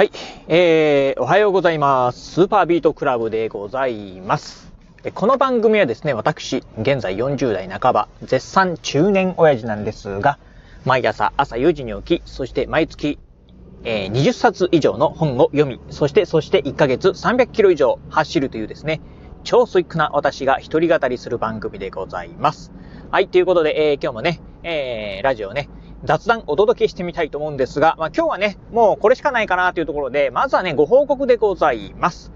はい、えー、おはようございます。スーパービートクラブでございます。この番組はですね、私、現在40代半ば、絶賛中年親父なんですが、毎朝朝4時に起き、そして毎月、えー、20冊以上の本を読み、そしてそして1ヶ月300キロ以上走るというですね、超スイックな私が一人語りする番組でございます。はい、ということで、えー、今日もね、えー、ラジオね、雑談お届けしてみたいと思うんですが、まあ、今日はね、もうこれしかないかなというところで、まずはね、ご報告でございます。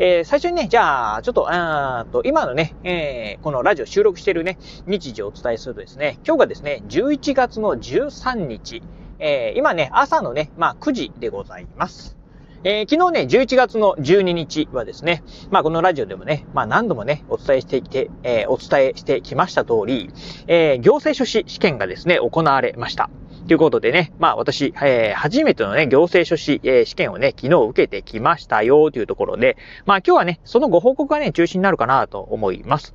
えー、最初にね、じゃあ、ちょっと、あーと、今のね、えー、このラジオ収録してるね、日時をお伝えするとですね、今日がですね、11月の13日、えー、今ね、朝のね、まあ、9時でございます。えー、昨日ね、11月の12日はですね、まあこのラジオでもね、まあ何度もね、お伝えしてきて、えー、お伝えしてきました通り、えー、行政書士試験がですね、行われました。ということでね、まあ私、えー、初めてのね、行政書士、えー、試験をね、昨日受けてきましたよというところで、まあ今日はね、そのご報告がね、中心になるかなと思います。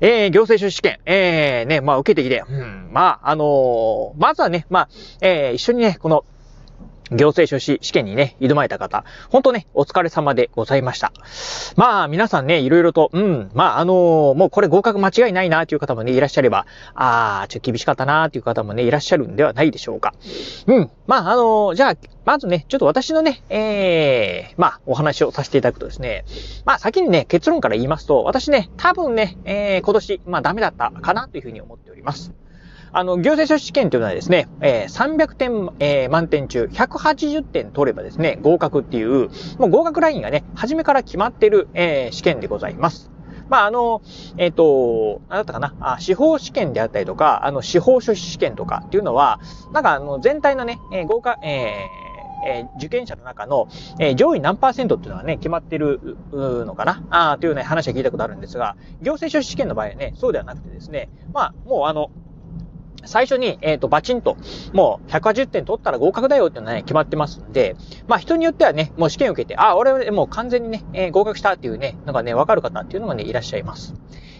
えー、行政書士試験、えー、ね、まあ受けてきて、うん、まあ、あのー、まずはね、まあ、えー、一緒にね、この、行政書士試験にね、挑まれた方、本当ね、お疲れ様でございました。まあ、皆さんね、いろいろと、うん、まあ、あのー、もうこれ合格間違いないなという方もね、いらっしゃれば、ああ、ちょっと厳しかったなという方もね、いらっしゃるんではないでしょうか。うん、まあ、あのー、じゃあ、まずね、ちょっと私のね、ええー、まあ、お話をさせていただくとですね、まあ、先にね、結論から言いますと、私ね、多分ね、えー、今年、まあ、ダメだったかなというふうに思っております。あの、行政書士試験というのはですね、えー、300点、えー、満点中180点取ればですね、合格っていう、もう合格ラインがね、初めから決まってる、えー、試験でございます。まあ、あの、えっ、ー、と、何だったかなあ、司法試験であったりとか、あの、司法書士試験とかっていうのは、なんかあの、全体のね、えー、合格、えー、えー、受験者の中の、えー、上位何パーセントっていうのはね、決まってるのかなあというね、話は聞いたことあるんですが、行政書士試験の場合はね、そうではなくてですね、まあ、もうあの、最初に、えっ、ー、と、バチンと、もう180点取ったら合格だよっていうのはね、決まってますんで、まあ人によってはね、もう試験受けて、あ、俺はもう完全にね、えー、合格したっていうね、のがね、わかる方っていうのがね、いらっしゃいます。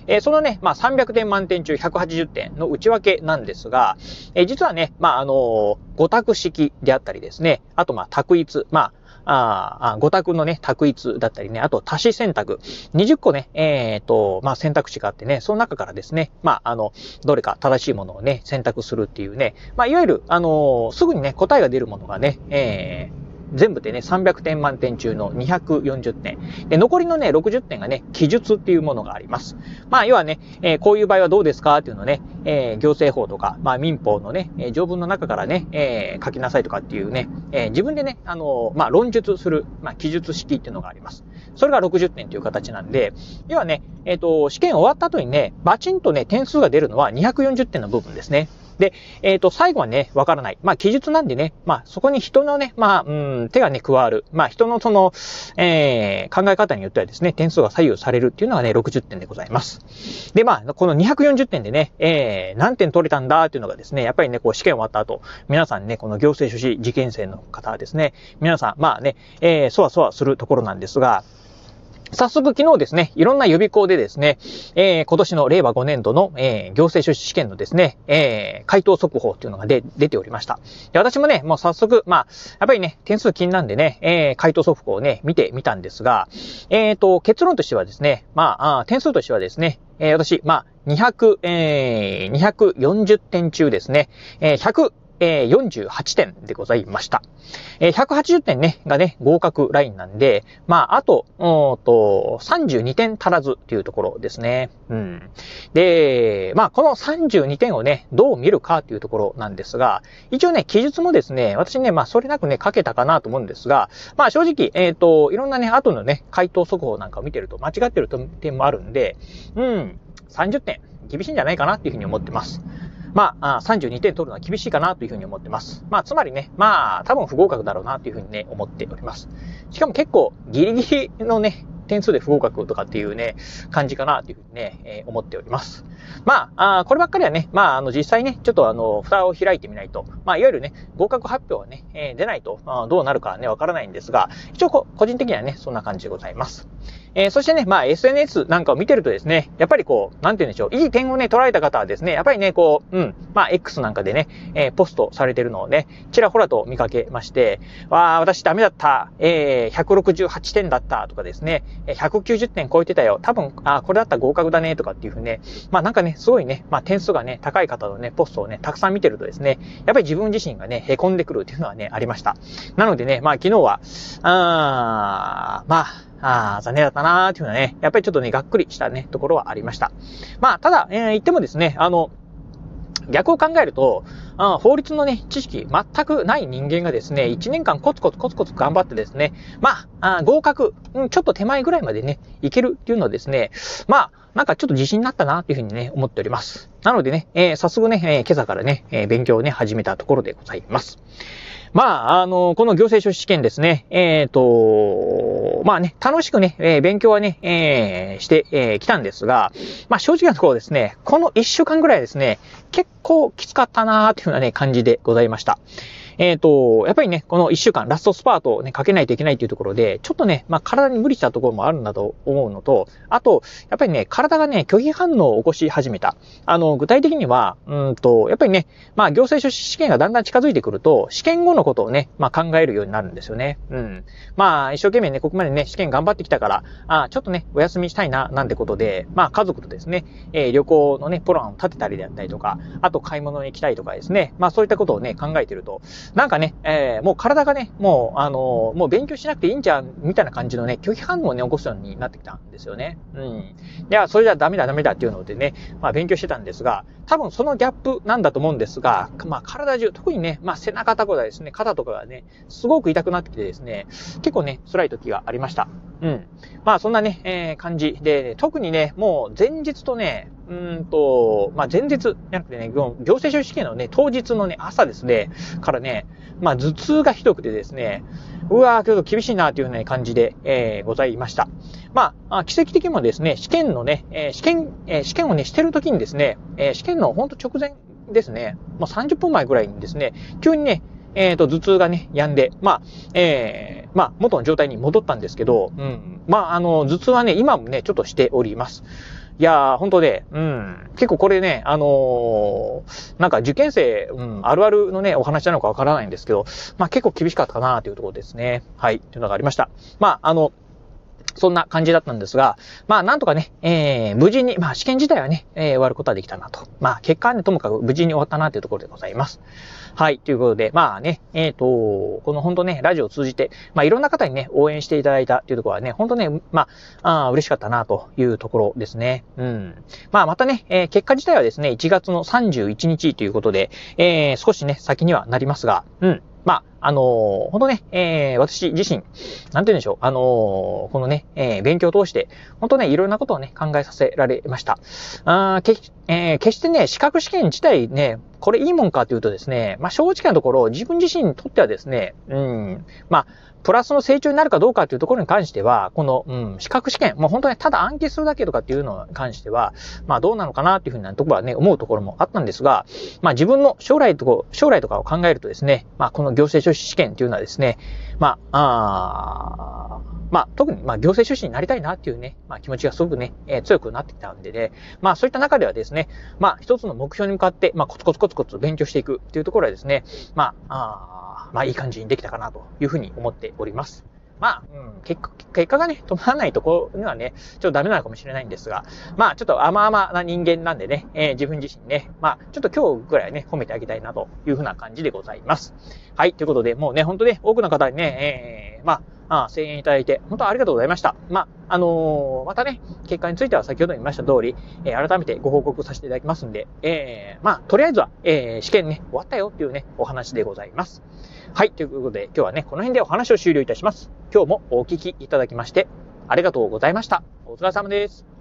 えー、そのね、まあ300点満点中180点の内訳なんですが、えー、実はね、まああのー、5択式であったりですね、あとまあ択一、まあ、ああ、5択のね、択一だったりね、あと足し選択。20個ね、えっ、ー、と、まあ、選択肢があってね、その中からですね、まあ、あの、どれか正しいものをね、選択するっていうね、まあ、いわゆる、あのすぐにね、答えが出るものがね、えー、全部でね、300点満点中の240点。で、残りのね、60点がね、記述っていうものがあります。まあ、要はね、えー、こういう場合はどうですかっていうのね、えー、行政法とか、まあ、民法のね、え、条文の中からね、え書きなさいとかっていうね、え自分でね、あのまあ、論述する、まあ、記述式っていうのがあります。それが60点という形なんで、要はね、えっ、と、試験終わった後にね、バチンとね、点数が出るのは240点の部分ですね。で、えっ、ー、と、最後はね、わからない。まあ、記述なんでね、まあ、そこに人のね、まあ、うん、手がね、加わる。まあ、人のその、えー、考え方によってはですね、点数が左右されるっていうのがね、60点でございます。で、まあ、この240点でね、えー、何点取れたんだっていうのがですね、やっぱりね、こう、試験終わった後、皆さんね、この行政書士受験生の方はですね、皆さん、まあね、えー、そわそわするところなんですが、早速昨日ですね、いろんな予備校でですね、えー、今年の令和5年度の、えー、行政書士試験のですね、えー、回答速報っていうのが出ておりました。で、私もね、もう早速、まあ、やっぱりね、点数気になんでね、え、回答速報をね、見てみたんですが、えっ、ー、と、結論としてはですね、まあ、点数としてはですね、え、私、まあ、200、えー、240点中ですね、えー、100、えー、48点でございました。えー、180点ね、がね、合格ラインなんで、まあ、あと、おと、32点足らずっていうところですね。うん。で、まあ、この32点をね、どう見るかっていうところなんですが、一応ね、記述もですね、私ね、まあ、それなくね、書けたかなと思うんですが、まあ、正直、えっ、ー、と、いろんなね、後のね、回答速報なんかを見てると間違ってる点もあるんで、うん、30点、厳しいんじゃないかなっていうふうに思ってます。まあ、32点取るのは厳しいかなというふうに思ってます。まあ、つまりね、まあ、多分不合格だろうなというふうにね、思っております。しかも結構、ギリギリのね、点数で不合格とかっていうね、感じかなというふうにね、えー、思っております。まあ、あこればっかりはね、まあ、あの、実際ね、ちょっとあの、蓋を開いてみないと、まあ、いわゆるね、合格発表はね、えー、出ないと、まあ、どうなるかね、わからないんですが、一応こ個人的にはね、そんな感じでございます。えー、そしてね、まあ SNS なんかを見てるとですね、やっぱりこう、なんて言うんでしょう、いい点をね、捉えた方はですね、やっぱりね、こう、うん、まあ X なんかでね、えー、ポストされてるのをね、ちらほらと見かけまして、わあ、私ダメだった、えー、168点だったとかですね、190点超えてたよ、多分、あこれだったら合格だね、とかっていうふうにね、まあなんかね、すごいね、まあ点数がね、高い方のね、ポストをね、たくさん見てるとですね、やっぱり自分自身がね、凹んでくるっていうのはね、ありました。なのでね、まあ昨日は、あまあ、ああ、残念だったなーっていうのはね、やっぱりちょっとね、がっくりしたね、ところはありました。まあ、ただ、えー、言ってもですね、あの、逆を考えると、あ法律のね、知識全くない人間がですね、1年間コツコツコツコツ頑張ってですね、まあ、あ合格、うん、ちょっと手前ぐらいまでね、いけるっていうのはですね、まあ、なんかちょっと自信になったなっていうふうにね、思っております。なのでね、えー、早速ね、えー、今朝からね、えー、勉強をね、始めたところでございます。まあ、あの、この行政書士試験ですね、えっ、ー、と、まあね、楽しくね、えー、勉強はね、えー、してき、えー、たんですが、まあ正直なところですね、この一週間ぐらいですね、結構きつかったなーっていうふうなね、感じでございました。えっ、ー、と、やっぱりね、この一週間、ラストスパートをね、かけないといけないというところで、ちょっとね、まあ体に無理したところもあるんだと思うのと、あと、やっぱりね、体がね、拒否反応を起こし始めた。あの、具体的には、うんと、やっぱりね、まあ行政書士試験がだんだん近づいてくると、試験後のことをね、まあ考えるようになるんですよね。うん。まあ、一生懸命ね、ここまでね、試験頑張ってきたから、あちょっとね、お休みしたいな、なんてことで、まあ家族とですね、えー、旅行のね、プランを立てたりであったりとか、あと買い物に行きたいとかですね、まあそういったことをね、考えてると、なんかね、えーもう体がね、もう、あのもう勉強しなくていいんじゃん、みたいな感じのね、拒否反応をね、起こすようになってきたんですよね。うん。いや、それじゃダメだダメだっていうのでね、まあ勉強してたんですが、多分そのギャップなんだと思うんですが、まあ体中、特にね、まあ背中とかですね、肩とかがね、すごく痛くなってきてですね、結構ね、辛い時がありました。うん。まあそんなね、えー、感じで、特にね、もう前日とね、うんと、まあ、前日じゃなくてね、行政書士試験のね、当日のね、朝ですね、からね、まあ、頭痛がひどくてですね、うわー、ちょっと厳しいなというね、感じで、えー、ございました。まあ、奇跡的にもですね、試験のね、えー、試験、えー、試験をね、してる時にですね、えー、試験のほんと直前ですね、もう30分前ぐらいにですね、急にね、えっ、ー、と、頭痛がね、止んで、まあ、えー、まあ、元の状態に戻ったんですけど、うん。まあ、あの、頭痛はね、今もね、ちょっとしております。いやー、本当で、うん。結構これね、あのー、なんか受験生、うん、あるあるのね、お話なのかわからないんですけど、まあ結構厳しかったかなというところですね。はい。というのがありました。まあ、あの、そんな感じだったんですが、まあなんとかね、えー、無事に、まあ試験自体はね、えー、終わることはできたなと。まあ結果はね、ともかく無事に終わったなというところでございます。はい、ということで、まあね、えっ、ー、と、この本当ね、ラジオを通じて、まあいろんな方にね、応援していただいたというところはね、本当ね、まあ、あ嬉しかったなというところですね。うん。まあまたね、えー、結果自体はですね、1月の31日ということで、えー、少しね、先にはなりますが、うん。まあ、あのー、本当ね、えー、私自身、なんて言うんでしょう、あのー、このね、えー、勉強を通して、本当ね、いろんなことをね、考えさせられました。あけ、えー、決してね、資格試験自体ね、これいいもんかというとですね、まあ、正直なところ、自分自身にとってはですね、うん、まあ、プラスの成長になるかどうかというところに関しては、この、うん、資格試験、もう本当にただ暗記するだけとかっていうのに関しては、まあどうなのかなっていうふうなところはね、思うところもあったんですが、まあ自分の将来と将来とかを考えるとですね、まあこの行政書試験というのはですね、まあ、あまあ、特に、まあ、行政書士になりたいなっていうね、まあ、気持ちがすごくね、えー、強くなってきたんでね、まあ、そういった中ではですね、まあ、一つの目標に向かって、まあ、コツコツコツコツ勉強していくっていうところはですね、まあ、あまあ、いい感じにできたかなというふうに思っております。まあ、うん、結果、結果がね、止まらないところにはね、ちょっとダメなのかもしれないんですが、まあ、ちょっと甘々な人間なんでね、えー、自分自身ね、まあ、ちょっと今日ぐらいね、褒めてあげたいなというふうな感じでございます。はい、ということで、もうね、ほんとね、多くの方にね、えー、まあ、あ声援いただいて、本当ありがとうございました。まあ、あのー、またね、結果については先ほど言いました通り、えー、改めてご報告させていただきますんで、えー、まあ、とりあえずは、え、試験ね、終わったよっていうね、お話でございます。はい。ということで、今日はね、この辺でお話を終了いたします。今日もお聞きいただきまして、ありがとうございました。お疲れ様です。